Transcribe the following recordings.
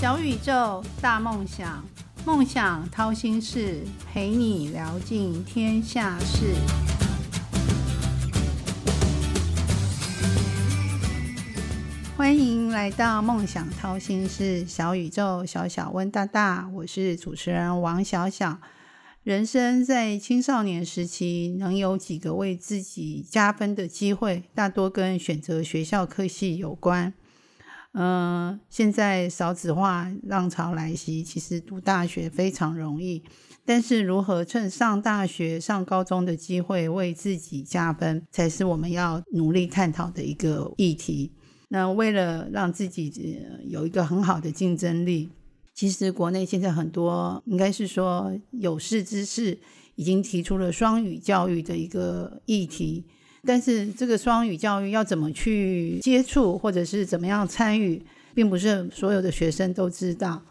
小宇宙，大梦想，梦想掏心事，陪你聊尽天下事。欢迎来到梦想掏心事，小宇宙，小小问大大，我是主持人王小小。人生在青少年时期，能有几个为自己加分的机会，大多跟选择学校科系有关。嗯，现在少子化浪潮来袭，其实读大学非常容易，但是如何趁上大学、上高中的机会为自己加分，才是我们要努力探讨的一个议题。那为了让自己有一个很好的竞争力。其实国内现在很多，应该是说有识之士已经提出了双语教育的一个议题，但是这个双语教育要怎么去接触，或者是怎么样参与，并不是所有的学生都知道。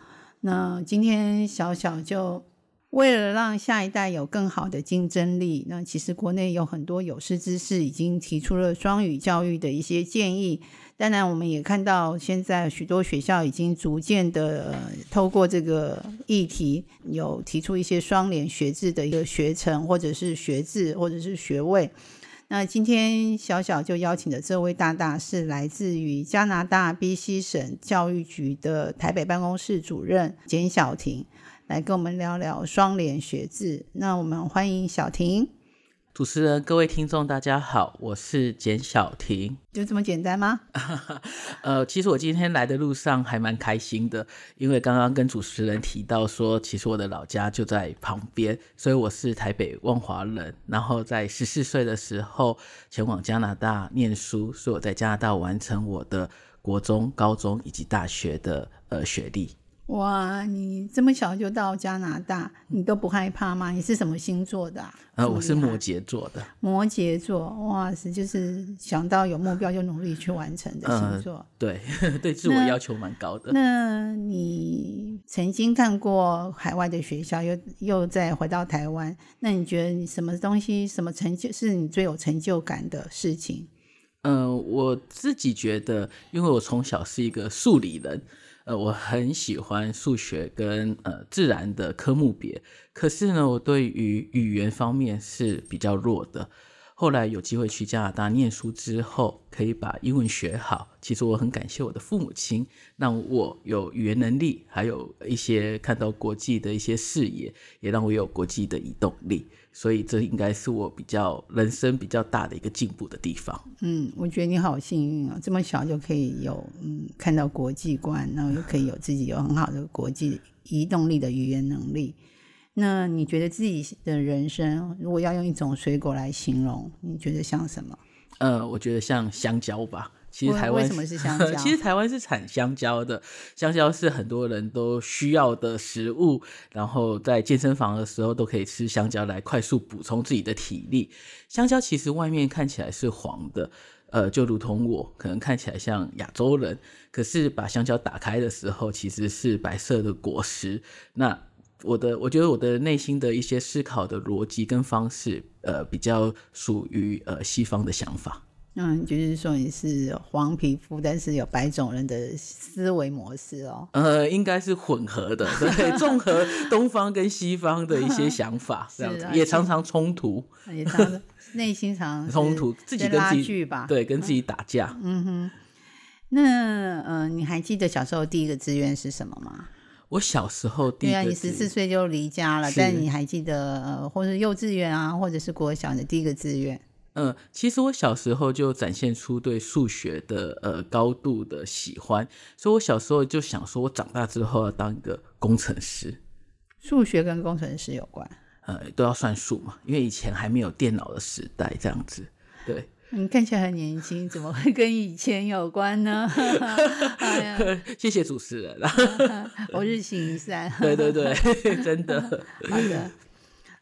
那今天小小就为了让下一代有更好的竞争力，那其实国内有很多有识之士已经提出了双语教育的一些建议。当然，我们也看到现在许多学校已经逐渐的透过这个议题，有提出一些双联学制的一个学程，或者是学制，或者是学位。那今天小小就邀请的这位大大是来自于加拿大 B.C 省教育局的台北办公室主任简小婷，来跟我们聊聊双联学制。那我们欢迎小婷。主持人、各位听众，大家好，我是简小婷。就这么简单吗？呃，其实我今天来的路上还蛮开心的，因为刚刚跟主持人提到说，其实我的老家就在旁边，所以我是台北万华人。然后在十四岁的时候前往加拿大念书，所以我在加拿大完成我的国中、高中以及大学的呃学历。哇，你这么小就到加拿大，你都不害怕吗？你是什么星座的？呃，我是摩羯座的。摩羯座，哇塞，就是想到有目标就努力去完成的星座。对，对自我要求蛮高的。那你曾经看过海外的学校，又又再回到台湾，那你觉得你什么东西、什么成就是你最有成就感的事情？嗯，我自己觉得，因为我从小是一个数理人。呃，我很喜欢数学跟呃自然的科目别，可是呢，我对于语言方面是比较弱的。后来有机会去加拿大念书之后，可以把英文学好。其实我很感谢我的父母亲，让我有语言能力，还有一些看到国际的一些视野，也让我有国际的移动力。所以这应该是我比较人生比较大的一个进步的地方。嗯，我觉得你好幸运啊，这么小就可以有嗯看到国际观，然后又可以有自己有很好的国际移动力的语言能力。那你觉得自己的人生，如果要用一种水果来形容，你觉得像什么？呃，我觉得像香蕉吧。其实台湾为什么是 香蕉？其实台湾是产香蕉的，香蕉是很多人都需要的食物。然后在健身房的时候都可以吃香蕉来快速补充自己的体力。香蕉其实外面看起来是黄的，呃，就如同我可能看起来像亚洲人，可是把香蕉打开的时候其实是白色的果实。那我的，我觉得我的内心的一些思考的逻辑跟方式，呃，比较属于呃西方的想法。嗯，就是说你是黄皮肤，但是有白种人的思维模式哦。呃，应该是混合的，对，综合东方跟西方的一些 想法，这样子也常常冲突，也常内心常 冲突，自己跟自己吧，对，跟自己打架。嗯哼，那呃，你还记得小时候第一个志愿是什么吗？我小时候，对啊，你十四岁就离家了，但你还记得呃，或者幼稚园啊，或者是国小的第一个志愿？嗯，其实我小时候就展现出对数学的呃高度的喜欢，所以我小时候就想说，我长大之后要当一个工程师。数学跟工程师有关？呃，都要算数嘛，因为以前还没有电脑的时代，这样子，对。你看起来很年轻，怎么会跟以前有关呢？谢谢主持人，我日行一善。对对对，真的。好的，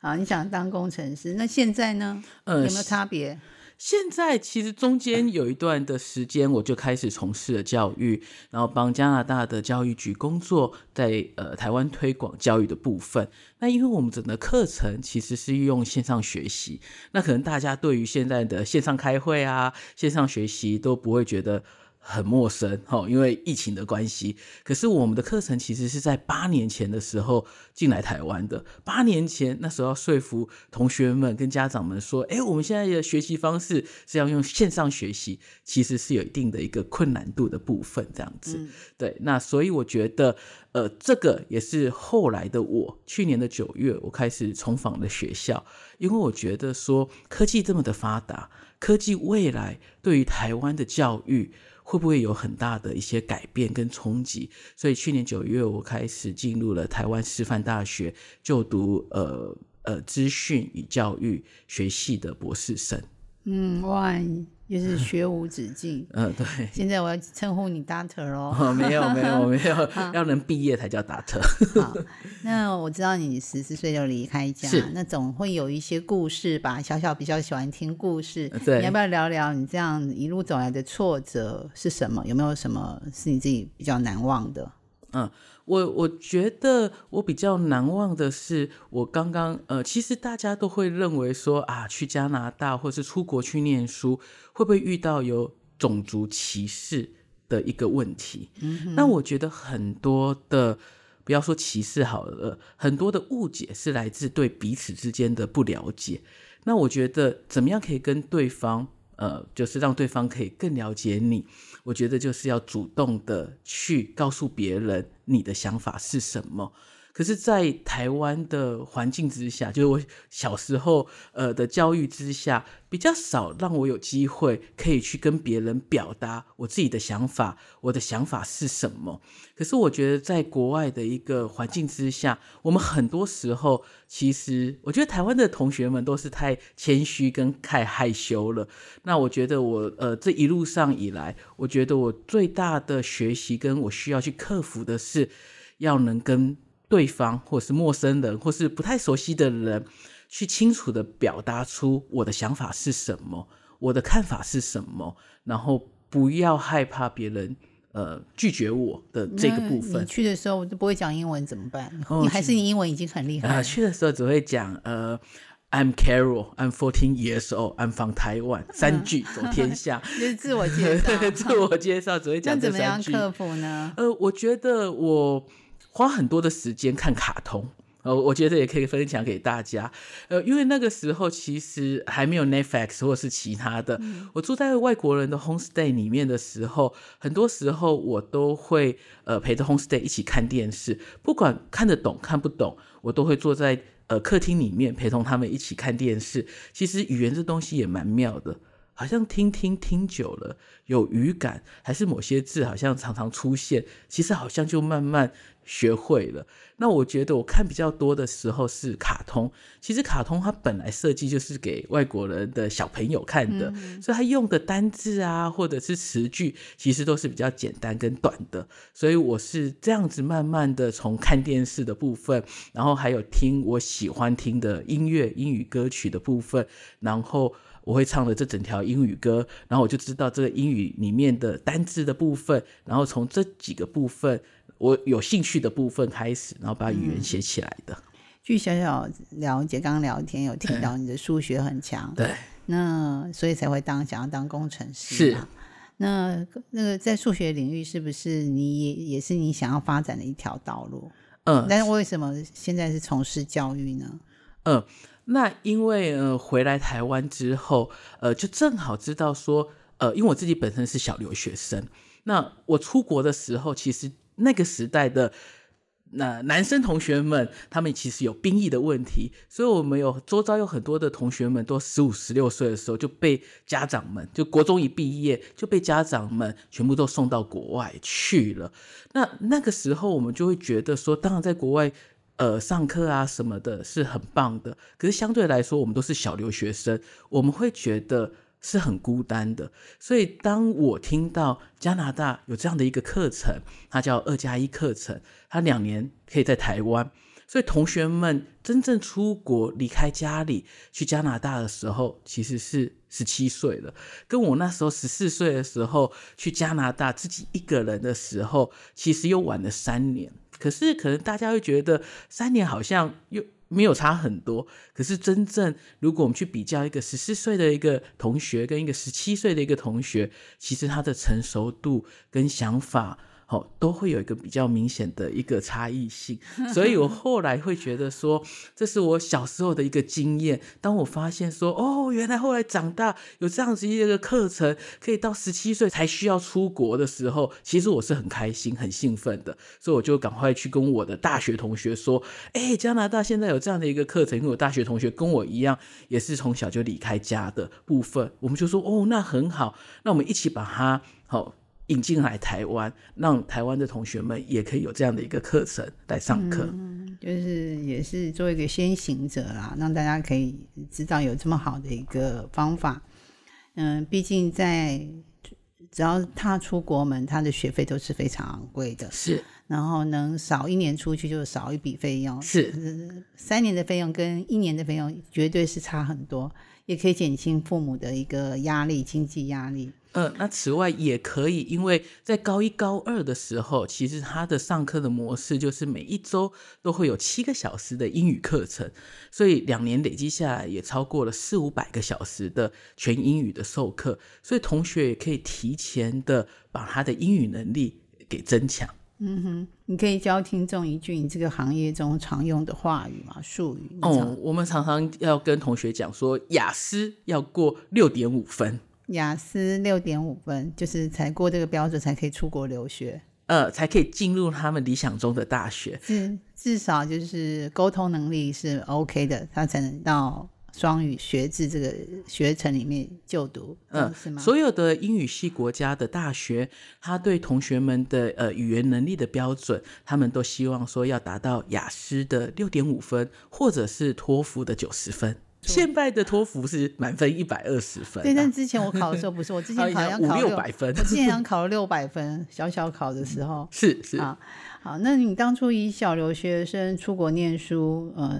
好，你想当工程师，那现在呢？有没有差别？现在其实中间有一段的时间，我就开始从事了教育，然后帮加拿大的教育局工作，在呃台湾推广教育的部分。那因为我们整个课程其实是用线上学习，那可能大家对于现在的线上开会啊、线上学习都不会觉得。很陌生哈，因为疫情的关系。可是我们的课程其实是在八年前的时候进来台湾的。八年前那时候要说服同学们跟家长们说，哎，我们现在的学习方式是要用线上学习，其实是有一定的一个困难度的部分这样子。对，那所以我觉得，呃，这个也是后来的我，去年的九月我开始重访的学校，因为我觉得说科技这么的发达，科技未来对于台湾的教育。会不会有很大的一些改变跟冲击？所以去年九月，我开始进入了台湾师范大学就读呃呃资讯与教育学系的博士生。嗯，哇。就是 学无止境。嗯，对。现在我要称呼你 Doctor 哦。没有没有 没有，要能毕业才叫 Doctor。好，那我知道你十四岁就离开家，那总会有一些故事吧？小小比较喜欢听故事，对，你要不要聊聊你这样一路走来的挫折是什么？有没有什么是你自己比较难忘的？嗯。我我觉得我比较难忘的是，我刚刚呃，其实大家都会认为说啊，去加拿大或是出国去念书，会不会遇到有种族歧视的一个问题？嗯，那我觉得很多的，不要说歧视好了，很多的误解是来自对彼此之间的不了解。那我觉得怎么样可以跟对方？呃，就是让对方可以更了解你，我觉得就是要主动的去告诉别人你的想法是什么。可是，在台湾的环境之下，就是我小时候呃的教育之下，比较少让我有机会可以去跟别人表达我自己的想法，我的想法是什么。可是，我觉得在国外的一个环境之下，我们很多时候其实，我觉得台湾的同学们都是太谦虚跟太害羞了。那我觉得我呃这一路上以来，我觉得我最大的学习跟我需要去克服的是，要能跟。对方，或是陌生人，或是不太熟悉的人，去清楚的表达出我的想法是什么，我的看法是什么，然后不要害怕别人呃拒绝我的这个部分。你去的时候我就不会讲英文怎么办？你还是你英文已经很厉害。啊，去的时候只会讲呃，I'm Carol, I'm fourteen years old, I'm from Taiwan，三句走天下，就是自我介绍。自我介绍只会讲这三句。怎么样克服呢？呃，我觉得我。花很多的时间看卡通，呃，我觉得也可以分享给大家，呃，因为那个时候其实还没有 Netflix 或是其他的，我住在外国人的 homestay 里面的时候，很多时候我都会呃陪着 homestay 一起看电视，不管看得懂看不懂，我都会坐在呃客厅里面陪同他们一起看电视。其实语言这东西也蛮妙的。好像听听听久了有语感，还是某些字好像常常出现，其实好像就慢慢学会了。那我觉得我看比较多的时候是卡通，其实卡通它本来设计就是给外国人的小朋友看的，所以它用的单字啊或者是词句，其实都是比较简单跟短的。所以我是这样子慢慢的从看电视的部分，然后还有听我喜欢听的音乐英语歌曲的部分，然后。我会唱的这整条英语歌，然后我就知道这个英语里面的单字的部分，然后从这几个部分我有兴趣的部分开始，然后把语言写起来的。据小小了解，刚刚聊天有听到你的数学很强，对，那所以才会当想要当工程师。是，那那个在数学领域是不是你也也是你想要发展的一条道路？嗯，但是为什么现在是从事教育呢？嗯。那因为呃回来台湾之后，呃就正好知道说，呃因为我自己本身是小留学生，那我出国的时候，其实那个时代的那男生同学们，他们其实有兵役的问题，所以我们有周遭有很多的同学们都十五十六岁的时候就被家长们，就国中一毕业就被家长们全部都送到国外去了。那那个时候我们就会觉得说，当然在国外。呃，上课啊什么的是很棒的，可是相对来说，我们都是小留学生，我们会觉得是很孤单的。所以，当我听到加拿大有这样的一个课程，它叫二加一课程，它两年可以在台湾，所以同学们真正出国离开家里去加拿大的时候，其实是十七岁了，跟我那时候十四岁的时候去加拿大自己一个人的时候，其实又晚了三年。可是，可能大家会觉得三年好像又没有差很多。可是真正如果我们去比较一个十四岁的一个同学跟一个十七岁的一个同学，其实他的成熟度跟想法。好，都会有一个比较明显的一个差异性，所以我 后来会觉得说，这是我小时候的一个经验。当我发现说，哦，原来后来长大有这样子一个课程，可以到十七岁才需要出国的时候，其实我是很开心、很兴奋的。所以我就赶快去跟我的大学同学说，哎，加拿大现在有这样的一个课程，因为我大学同学跟我一样，也是从小就离开家的部分，我们就说，哦，那很好，那我们一起把它好。引进来台湾，让台湾的同学们也可以有这样的一个课程来上课，就是也是做一个先行者啦，让大家可以知道有这么好的一个方法。嗯，毕竟在只要他出国门，他的学费都是非常昂贵的，是。然后能少一年出去，就少一笔费用，是。三年的费用跟一年的费用绝对是差很多，也可以减轻父母的一个压力，经济压力。嗯，那此外也可以，因为在高一、高二的时候，其实他的上课的模式就是每一周都会有七个小时的英语课程，所以两年累积下来也超过了四五百个小时的全英语的授课，所以同学也可以提前的把他的英语能力给增强。嗯哼，你可以教听众一句你这个行业中常用的话语嘛，术语。哦，我们常常要跟同学讲说，雅思要过六点五分。雅思六点五分，就是才过这个标准才可以出国留学，呃，才可以进入他们理想中的大学。至至少就是沟通能力是 OK 的，他才能到双语学制这个学程里面就读。嗯，是吗？所有的英语系国家的大学，他对同学们的呃语言能力的标准，他们都希望说要达到雅思的六点五分，或者是托福的九十分。现在的托福是满分一百二十分，对，但之前我考的时候不是，我之前 好像考六百分，我之前好像考了六百分，小小考的时候是是啊，好，那你当初以小留学生出国念书，呃，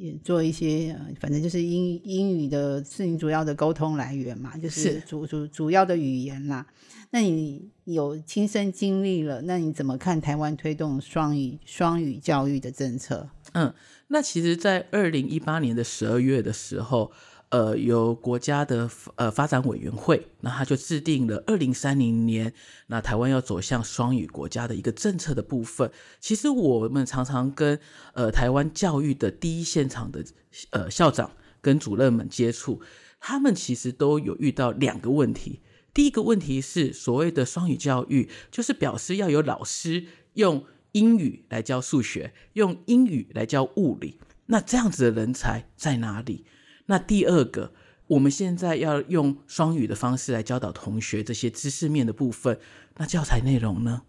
也做一些，反正就是英英语的是你主要的沟通来源嘛，就是主主主要的语言啦。那你有亲身经历了，那你怎么看台湾推动双语双语教育的政策？嗯。那其实，在二零一八年的十二月的时候，呃，由国家的呃发展委员会，那他就制定了二零三零年，那台湾要走向双语国家的一个政策的部分。其实我们常常跟呃台湾教育的第一现场的呃校长跟主任们接触，他们其实都有遇到两个问题。第一个问题是所谓的双语教育，就是表示要有老师用。英语来教数学，用英语来教物理，那这样子的人才在哪里？那第二个，我们现在要用双语的方式来教导同学这些知识面的部分，那教材内容呢？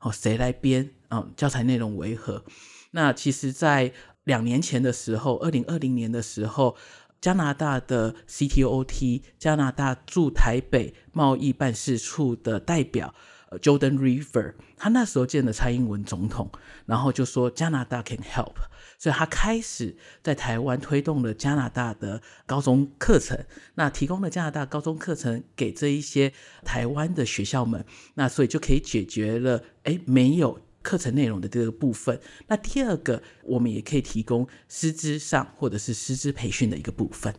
哦，谁来编？嗯，教材内容为何？那其实，在两年前的时候，二零二零年的时候，加拿大的 CTOT 加拿大驻台北贸易办事处的代表。呃，Jordan River，他那时候见了蔡英文总统，然后就说加拿大 can help，所以他开始在台湾推动了加拿大的高中课程，那提供了加拿大高中课程给这一些台湾的学校们，那所以就可以解决了，哎，没有课程内容的这个部分。那第二个，我们也可以提供师资上或者是师资培训的一个部分。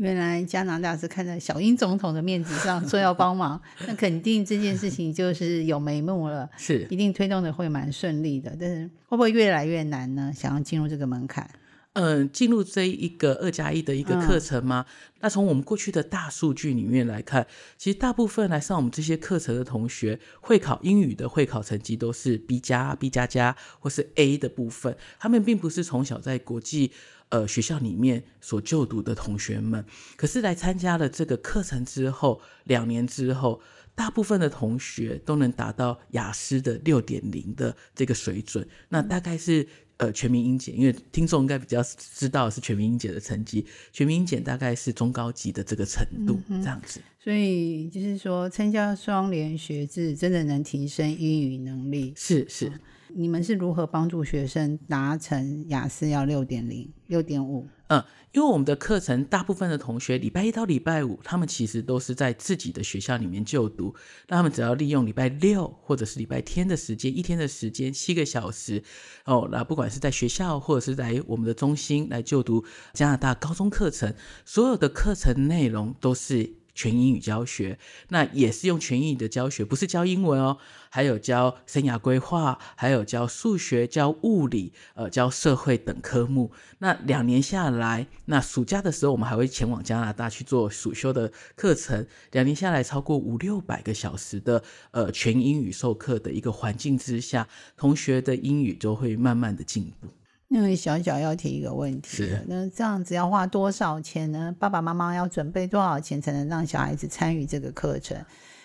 原来加拿大是看在小英总统的面子上说要帮忙，那肯定这件事情就是有眉目了，是一定推动的会蛮顺利的。但是会不会越来越难呢？想要进入这个门槛？嗯，进入这一个二加一的一个课程吗？那从我们过去的大数据里面来看，其实大部分来上我们这些课程的同学，会考英语的会考成绩都是 B 加、B 加加或是 A 的部分，他们并不是从小在国际。呃，学校里面所就读的同学们，可是来参加了这个课程之后，两年之后，大部分的同学都能达到雅思的六点零的这个水准。那大概是呃全民英检，因为听众应该比较知道是全民英检的成绩，全民英检大概是中高级的这个程度这样子。所以就是说，参加双联学制真的能提升英语能力。是是。你们是如何帮助学生达成雅思要六点零、六点五？嗯，因为我们的课程大部分的同学礼拜一到礼拜五，他们其实都是在自己的学校里面就读，那他们只要利用礼拜六或者是礼拜天的时间，一天的时间七个小时哦，那不管是在学校或者是在我们的中心来就读加拿大高中课程，所有的课程内容都是。全英语教学，那也是用全英语的教学，不是教英文哦，还有教生涯规划，还有教数学、教物理，呃，教社会等科目。那两年下来，那暑假的时候，我们还会前往加拿大去做暑修的课程。两年下来，超过五六百个小时的呃全英语授课的一个环境之下，同学的英语就会慢慢的进步。那个小小要提一个问题，那这样子要花多少钱呢？爸爸妈妈要准备多少钱才能让小孩子参与这个课程？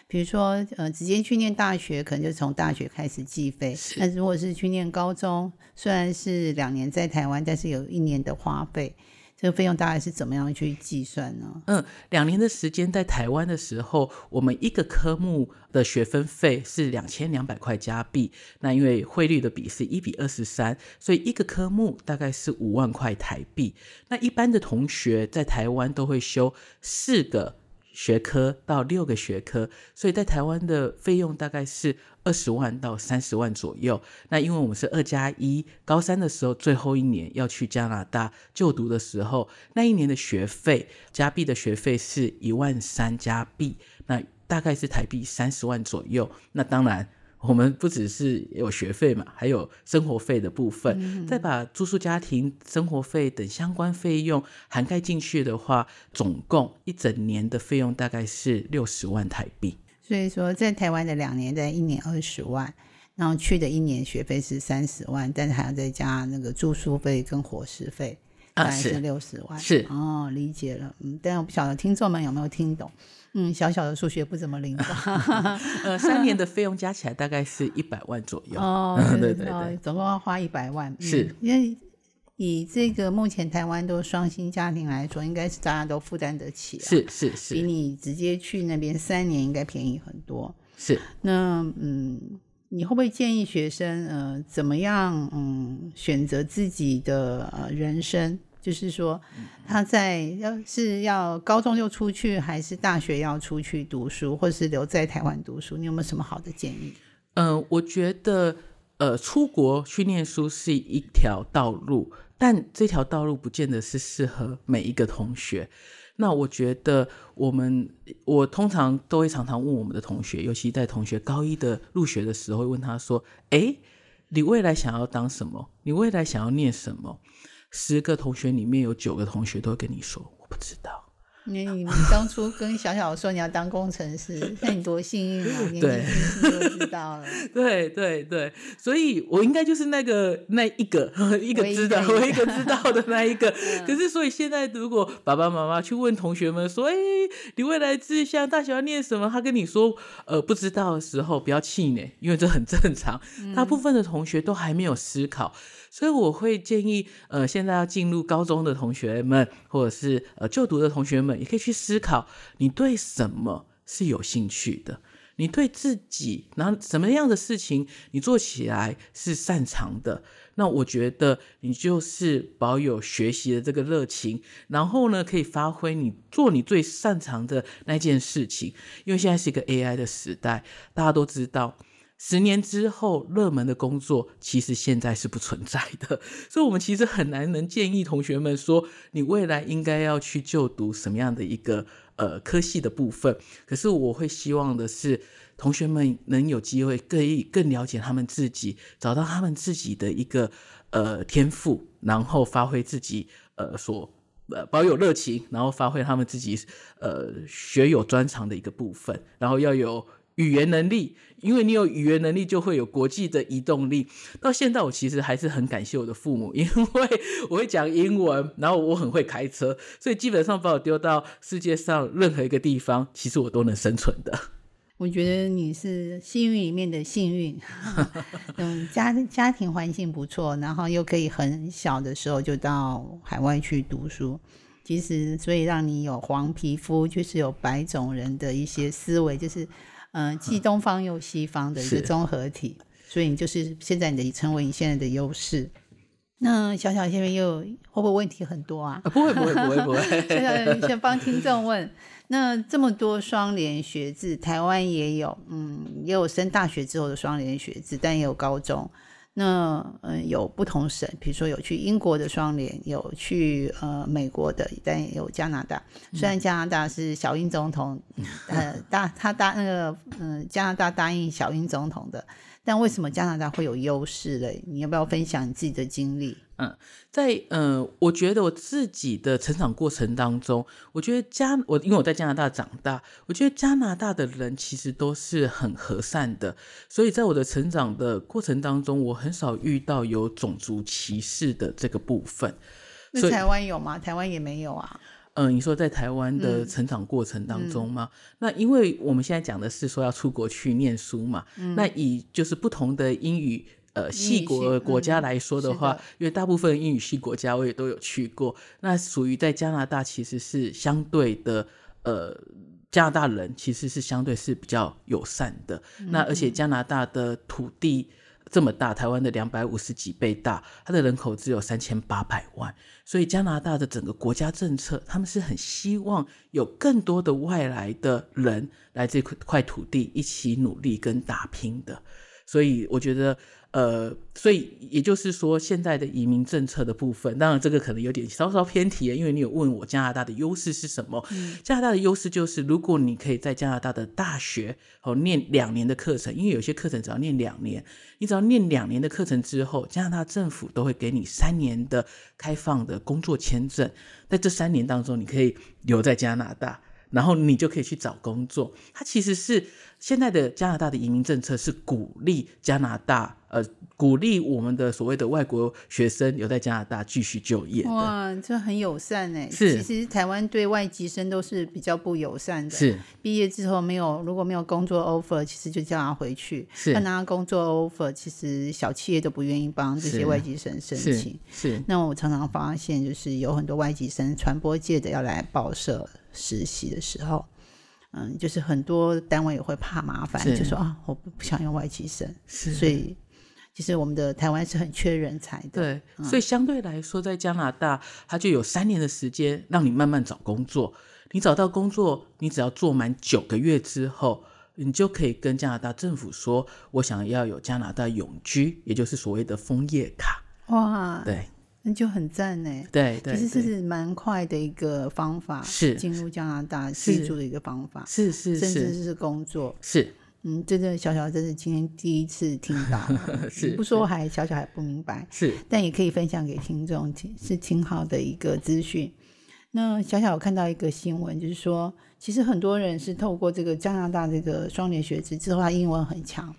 比如说，呃，直接去念大学，可能就从大学开始计费；那如果是去念高中，虽然是两年在台湾，但是有一年的花费。这个费用大概是怎么样去计算呢？嗯，两年的时间在台湾的时候，我们一个科目的学分费是两千两百块加币。那因为汇率的比是一比二十三，所以一个科目大概是五万块台币。那一般的同学在台湾都会修四个。学科到六个学科，所以在台湾的费用大概是二十万到三十万左右。那因为我们是二加一，高三的时候最后一年要去加拿大就读的时候，那一年的学费加币的学费是一万三加币，那大概是台币三十万左右。那当然。我们不只是有学费嘛，还有生活费的部分。再把住宿家庭生活费等相关费用涵盖进去的话，总共一整年的费用大概是六十万台币。所以说，在台湾的两年在一年二十万，然后去的一年学费是三十万，但是还要再加那个住宿费跟伙食费，大概是六十万。是哦，理解了。嗯，但我不晓得听众们有没有听懂。嗯，小小的数学不怎么灵光。呃，三年的费用加起来大概是一百万左右。哦，对对对，总共要花一百万。是，因为以这个目前台湾都双薪家庭来说，应该是大家都负担得起。是是是，比你直接去那边三年应该便宜很多。是，那嗯，你会不会建议学生呃怎么样嗯选择自己的呃人生？就是说，他在要是要高中就出去，还是大学要出去读书，或是留在台湾读书？你有没有什么好的建议？嗯，我觉得，呃，出国去念书是一条道路，但这条道路不见得是适合每一个同学。那我觉得，我们我通常都会常常问我们的同学，尤其在同学高一的入学的时候，会问他说：“哎，你未来想要当什么？你未来想要念什么？”十个同学里面有九个同学都会跟你说我不知道。你你当初跟小小说你要当工程师，那你多幸运啊！年轻轻就知道了。对对对，所以我应该就是那个那一个 一个知道我一个知道的那一个。可是所以现在如果爸爸妈妈去问同学们说：“哎，你未来志向大学要念什么？”他跟你说呃不知道的时候，不要气馁，因为这很正常。大部分的同学都还没有思考。所以我会建议，呃，现在要进入高中的同学们，或者是呃就读的同学们，也可以去思考，你对什么是有兴趣的？你对自己，然后什么样的事情你做起来是擅长的？那我觉得你就是保有学习的这个热情，然后呢，可以发挥你做你最擅长的那件事情。因为现在是一个 AI 的时代，大家都知道。十年之后，热门的工作其实现在是不存在的，所以我们其实很难能建议同学们说，你未来应该要去就读什么样的一个呃科系的部分。可是我会希望的是，同学们能有机会更更了解他们自己，找到他们自己的一个呃天赋，然后发挥自己呃所呃保有热情，然后发挥他们自己呃学有专长的一个部分，然后要有。语言能力，因为你有语言能力，就会有国际的移动力。到现在，我其实还是很感谢我的父母，因为我会讲英文，然后我很会开车，所以基本上把我丢到世界上任何一个地方，其实我都能生存的。我觉得你是幸运里面的幸运，嗯，家家庭环境不错，然后又可以很小的时候就到海外去读书。其实，所以让你有黄皮肤，就是有白种人的一些思维，就是。嗯，既东方又西方的一个综合体。所以你就是现在你的成为你现在的优势。那小小下面又会不会问题很多啊？不会不会不会不会。小小先帮听众问，那这么多双联学制，台湾也有，嗯，也有升大学之后的双联学制，但也有高中。那嗯，有不同省，比如说有去英国的双联，有去呃美国的，但也有加拿大。虽然加拿大是小英总统，呃，答他答那个嗯，加拿大答应小英总统的。但为什么加拿大会有优势嘞？你要不要分享你自己的经历？嗯，在呃，我觉得我自己的成长过程当中，我觉得加我因为我在加拿大长大，我觉得加拿大的人其实都是很和善的，所以在我的成长的过程当中，我很少遇到有种族歧视的这个部分。那台湾有吗？台湾也没有啊。嗯，你说在台湾的成长过程当中吗？那因为我们现在讲的是说要出国去念书嘛，那以就是不同的英语呃系国国家来说的话，因为大部分英语系国家我也都有去过，那属于在加拿大其实是相对的呃加拿大人其实是相对是比较友善的，那而且加拿大的土地。这么大，台湾的两百五十几倍大，它的人口只有三千八百万，所以加拿大的整个国家政策，他们是很希望有更多的外来的人来这块土地一起努力跟打拼的，所以我觉得。呃，所以也就是说，现在的移民政策的部分，当然这个可能有点稍稍偏题，因为你有问我加拿大的优势是什么？加拿大的优势就是，如果你可以在加拿大的大学哦念两年的课程，因为有些课程只要念两年，你只要念两年的课程之后，加拿大政府都会给你三年的开放的工作签证，在这三年当中，你可以留在加拿大。然后你就可以去找工作。它其实是现在的加拿大的移民政策是鼓励加拿大，呃，鼓励我们的所谓的外国学生留在加拿大继续就业。哇，这很友善哎。是，其实台湾对外籍生都是比较不友善的。是，毕业之后没有如果没有工作 offer，其实就叫他回去。是，他拿工作 offer，其实小企业都不愿意帮这些外籍生申请。是，那我常常发现，就是有很多外籍生传播界的要来报社。实习的时候，嗯，就是很多单位也会怕麻烦，就说啊，我不不想用外籍生，所以其实我们的台湾是很缺人才的。对，所以相对来说，在加拿大，他就有三年的时间让你慢慢找工作。你找到工作，你只要做满九个月之后，你就可以跟加拿大政府说，我想要有加拿大永居，也就是所谓的枫叶卡。哇，对。那就很赞呢。对，其实这是蛮快的一个方法，是进入加拿大居住的一个方法，是是，甚至是工作，是。嗯，真的小小真是今天第一次听到，是不说还小小还不明白，是，但也可以分享给听众，是挺好的一个资讯。那小小有看到一个新闻，就是说，其实很多人是透过这个加拿大这个双联学制之后，他英文很强。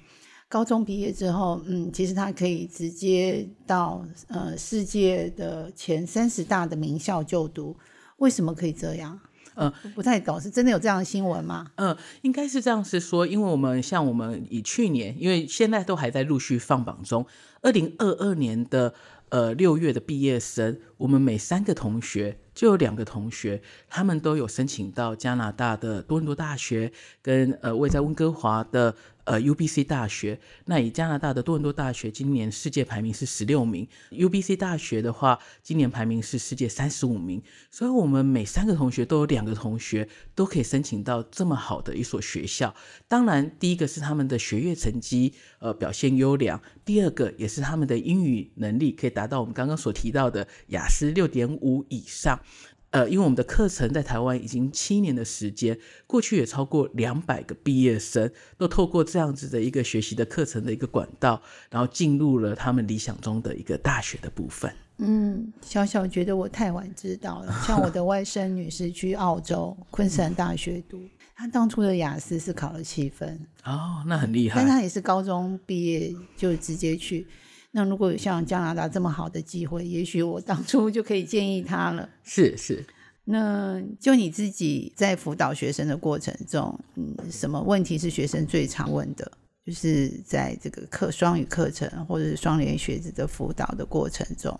高中毕业之后，嗯，其实他可以直接到呃世界的前三十大的名校就读。为什么可以这样？嗯，不太懂，是真的有这样的新闻吗？嗯，应该是这样，是说，因为我们像我们以去年，因为现在都还在陆续放榜中，二零二二年的呃六月的毕业生，我们每三个同学就有两个同学，他们都有申请到加拿大的多伦多大学跟呃位在温哥华的。呃，U B C 大学，那以加拿大的多伦多大学今年世界排名是十六名，U B C 大学的话，今年排名是世界三十五名，所以我们每三个同学都有两个同学都可以申请到这么好的一所学校。当然，第一个是他们的学业成绩呃表现优良，第二个也是他们的英语能力可以达到我们刚刚所提到的雅思六点五以上。呃，因为我们的课程在台湾已经七年的时间，过去也超过两百个毕业生都透过这样子的一个学习的课程的一个管道，然后进入了他们理想中的一个大学的部分。嗯，小小觉得我太晚知道了。像我的外甥女是去澳洲昆士兰大学读，她当初的雅思是考了七分哦，那很厉害。但她也是高中毕业就直接去。那如果有像加拿大这么好的机会，也许我当初就可以建议他了。是是，那就你自己在辅导学生的过程中，嗯，什么问题是学生最常问的？就是在这个课双语课程或者是双联学子的辅导的过程中，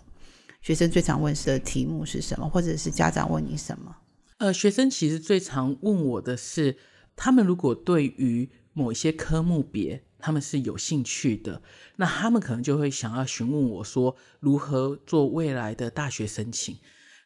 学生最常问的题目是什么？或者是家长问你什么？呃，学生其实最常问我的是，他们如果对于某一些科目别。他们是有兴趣的，那他们可能就会想要询问我说如何做未来的大学申请。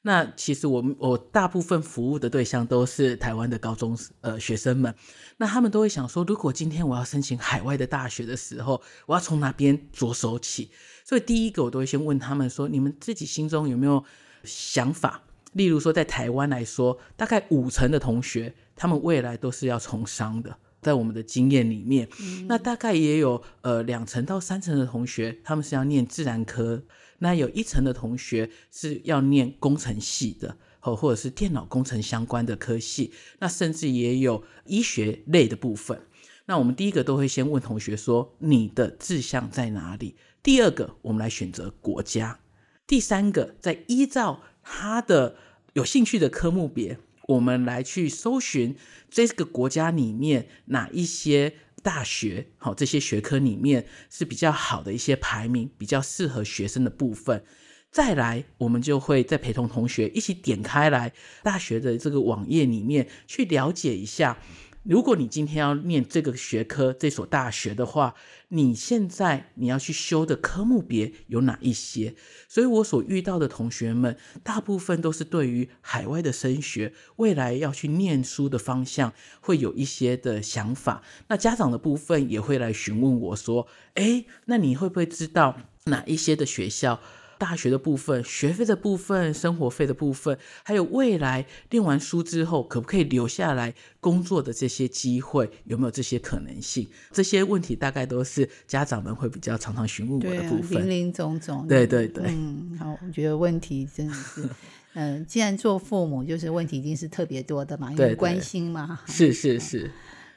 那其实我们我大部分服务的对象都是台湾的高中呃学生们，那他们都会想说，如果今天我要申请海外的大学的时候，我要从哪边着手起？所以第一个我都会先问他们说，你们自己心中有没有想法？例如说在台湾来说，大概五成的同学，他们未来都是要从商的。在我们的经验里面，那大概也有呃两成到三成的同学，他们是要念自然科。那有一层的同学是要念工程系的，或或者是电脑工程相关的科系，那甚至也有医学类的部分。那我们第一个都会先问同学说你的志向在哪里？第二个，我们来选择国家。第三个，再依照他的有兴趣的科目别，我们来去搜寻这个国家里面哪一些。大学好，这些学科里面是比较好的一些排名，比较适合学生的部分。再来，我们就会再陪同同学一起点开来大学的这个网页里面去了解一下。如果你今天要念这个学科这所大学的话，你现在你要去修的科目别有哪一些？所以我所遇到的同学们，大部分都是对于海外的升学、未来要去念书的方向会有一些的想法。那家长的部分也会来询问我说：“哎，那你会不会知道哪一些的学校？”大学的部分、学费的部分、生活费的部分，还有未来念完书之后可不可以留下来工作的这些机会，有没有这些可能性？这些问题大概都是家长们会比较常常询问我的部分，林林总总。对对对，嗯，好，我觉得问题真的是，嗯，既然做父母，就是问题一定是特别多的嘛，因为关心嘛。是是是。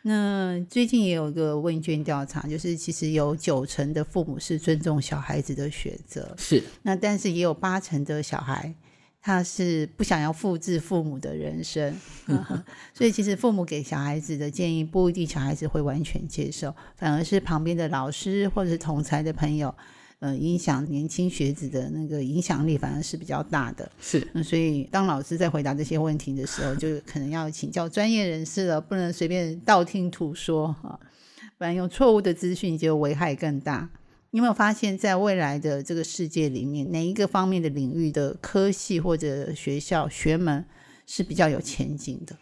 那最近也有一个问卷调查，就是其实有九成的父母是尊重小孩子的选择，是。那但是也有八成的小孩，他是不想要复制父母的人生 所以其实父母给小孩子的建议不一定小孩子会完全接受，反而是旁边的老师或者是同才的朋友。呃，影响年轻学子的那个影响力反而是比较大的，是。那所以当老师在回答这些问题的时候，就可能要请教专业人士了，不能随便道听途说哈，不然用错误的资讯就危害更大。你有没有发现，在未来的这个世界里面，哪一个方面的领域的科系或者学校学门是比较有前景的？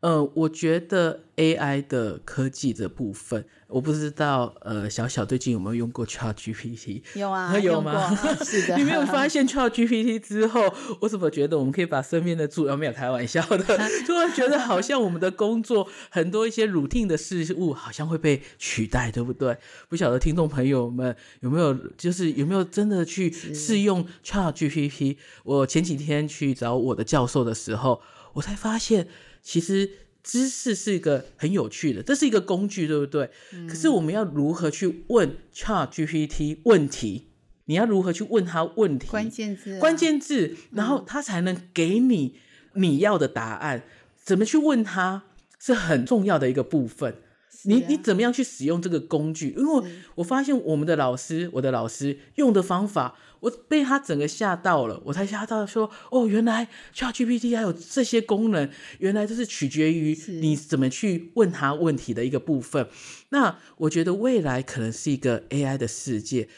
呃，我觉得 AI 的科技的部分，我不知道，呃，小小最近有没有用过 Chat GPT？有啊，有吗？是的。你没有发现 Chat GPT 之后，我怎么觉得我们可以把身边的助没有开玩笑的，突然觉得好像我们的工作很多一些 routine 的事物好像会被取代，对不对？不晓得听众朋友们有没有，就是有没有真的去试用 Chat GPT？我前几天去找我的教授的时候，我才发现。其实知识是一个很有趣的，这是一个工具，对不对？可是我们要如何去问 Chat GPT 问题？你要如何去问他问题？关键字，关键字，然后他才能给你你要的答案。怎么去问他是很重要的一个部分。你你怎么样去使用这个工具？因为我发现我们的老师，我的老师用的方法。我被他整个吓到了，我才吓到说，哦，原来 ChatGPT 还有这些功能，原来这是取决于你怎么去问他问题的一个部分。那我觉得未来可能是一个 AI 的世界，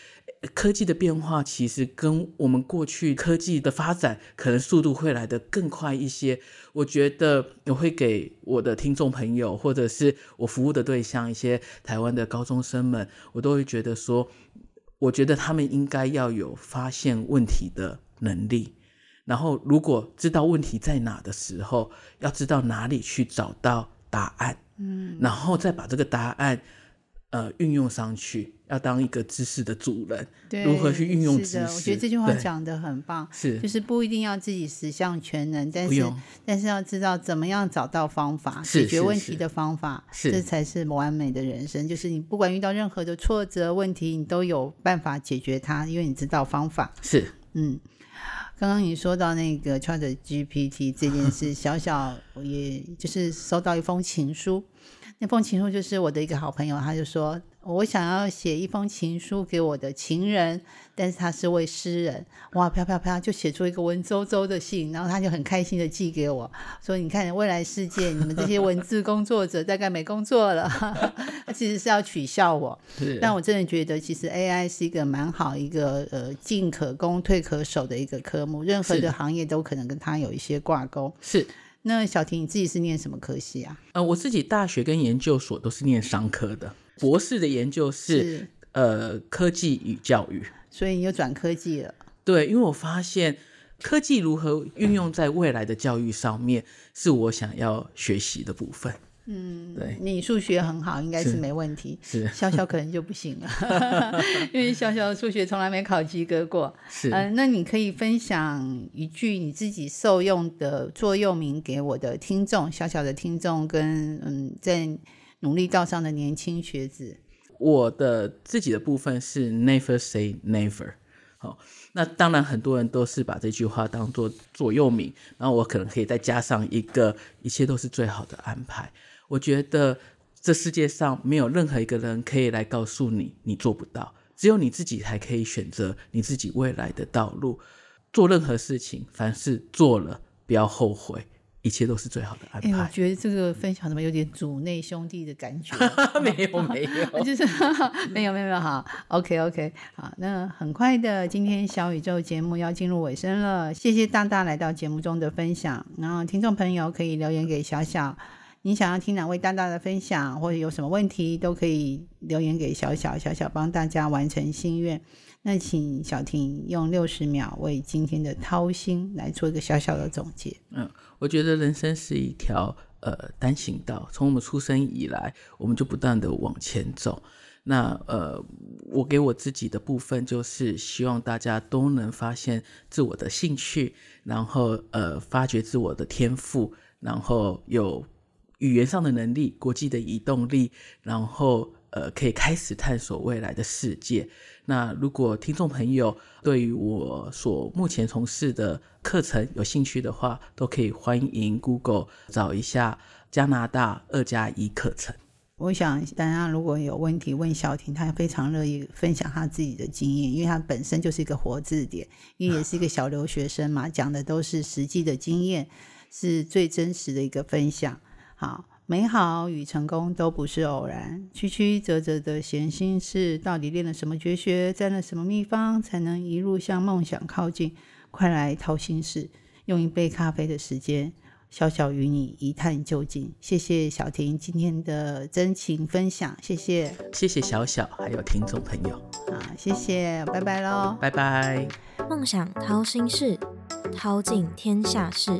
科技的变化其实跟我们过去科技的发展可能速度会来得更快一些。我觉得我会给我的听众朋友，或者是我服务的对象，一些台湾的高中生们，我都会觉得说。我觉得他们应该要有发现问题的能力，然后如果知道问题在哪的时候，要知道哪里去找到答案，嗯，然后再把这个答案。呃，运用上去要当一个知识的主人，如何去运用知识？我觉得这句话讲的很棒，是就是不一定要自己十项全能，但是但是要知道怎么样找到方法解决问题的方法，这才是完美的人生。就是你不管遇到任何的挫折问题，你都有办法解决它，因为你知道方法。是，嗯，刚刚你说到那个 Chat GPT 这件事，小小也就是收到一封情书。那封情书就是我的一个好朋友，他就说我想要写一封情书给我的情人，但是他是位诗人，哇，啪啪啪，就写出一个文绉绉的信，然后他就很开心的寄给我，说你看未来世界，你们这些文字工作者大概没工作了，他其实是要取笑我，但我真的觉得其实 AI 是一个蛮好一个呃进可攻退可守的一个科目，任何的行业都可能跟它有一些挂钩，是。那小婷，你自己是念什么科系啊？呃，我自己大学跟研究所都是念商科的，博士的研究是呃科技与教育，所以你又转科技了。对，因为我发现科技如何运用在未来的教育上面，是我想要学习的部分。嗯，对，你数学很好，应该是没问题。是，笑笑可能就不行了，因为笑笑数学从来没考及格过。是，嗯，那你可以分享一句你自己受用的座右铭给我的听众，小小的听众跟嗯在努力道上的年轻学子。我的自己的部分是 Never say never。好，那当然很多人都是把这句话当做座右铭，然后我可能可以再加上一个，一切都是最好的安排。我觉得这世界上没有任何一个人可以来告诉你你做不到，只有你自己才可以选择你自己未来的道路。做任何事情，凡事做了不要后悔，一切都是最好的安排。我觉得这个分享怎么有点组内兄弟的感觉？没有 没有，就是没有没有没有好。OK OK 好，那很快的，今天小宇宙节目要进入尾声了。谢谢大大来到节目中的分享，然后听众朋友可以留言给小小。你想要听哪位大大的分享，或者有什么问题，都可以留言给小小，小小帮大家完成心愿。那请小婷用六十秒为今天的掏心来做一个小小的总结。嗯，我觉得人生是一条呃单行道，从我们出生以来，我们就不断的往前走。那呃，我给我自己的部分就是希望大家都能发现自我的兴趣，然后呃发掘自我的天赋，然后有。语言上的能力，国际的移动力，然后呃，可以开始探索未来的世界。那如果听众朋友对于我所目前从事的课程有兴趣的话，都可以欢迎 Google 找一下加拿大二加一课程。我想大家如果有问题问小婷，她非常乐意分享她自己的经验，因为她本身就是一个活字典，因为也是一个小留学生嘛，讲的都是实际的经验，是最真实的一个分享。好，美好与成功都不是偶然。曲曲折折的闲心事，到底练了什么绝学，沾了什么秘方，才能一路向梦想靠近？快来掏心事，用一杯咖啡的时间，小小与你一探究竟。谢谢小婷今天的真情分享，谢谢，谢谢小小，还有听众朋友。好，谢谢，拜拜喽，拜拜。梦想掏心事，掏尽天下事。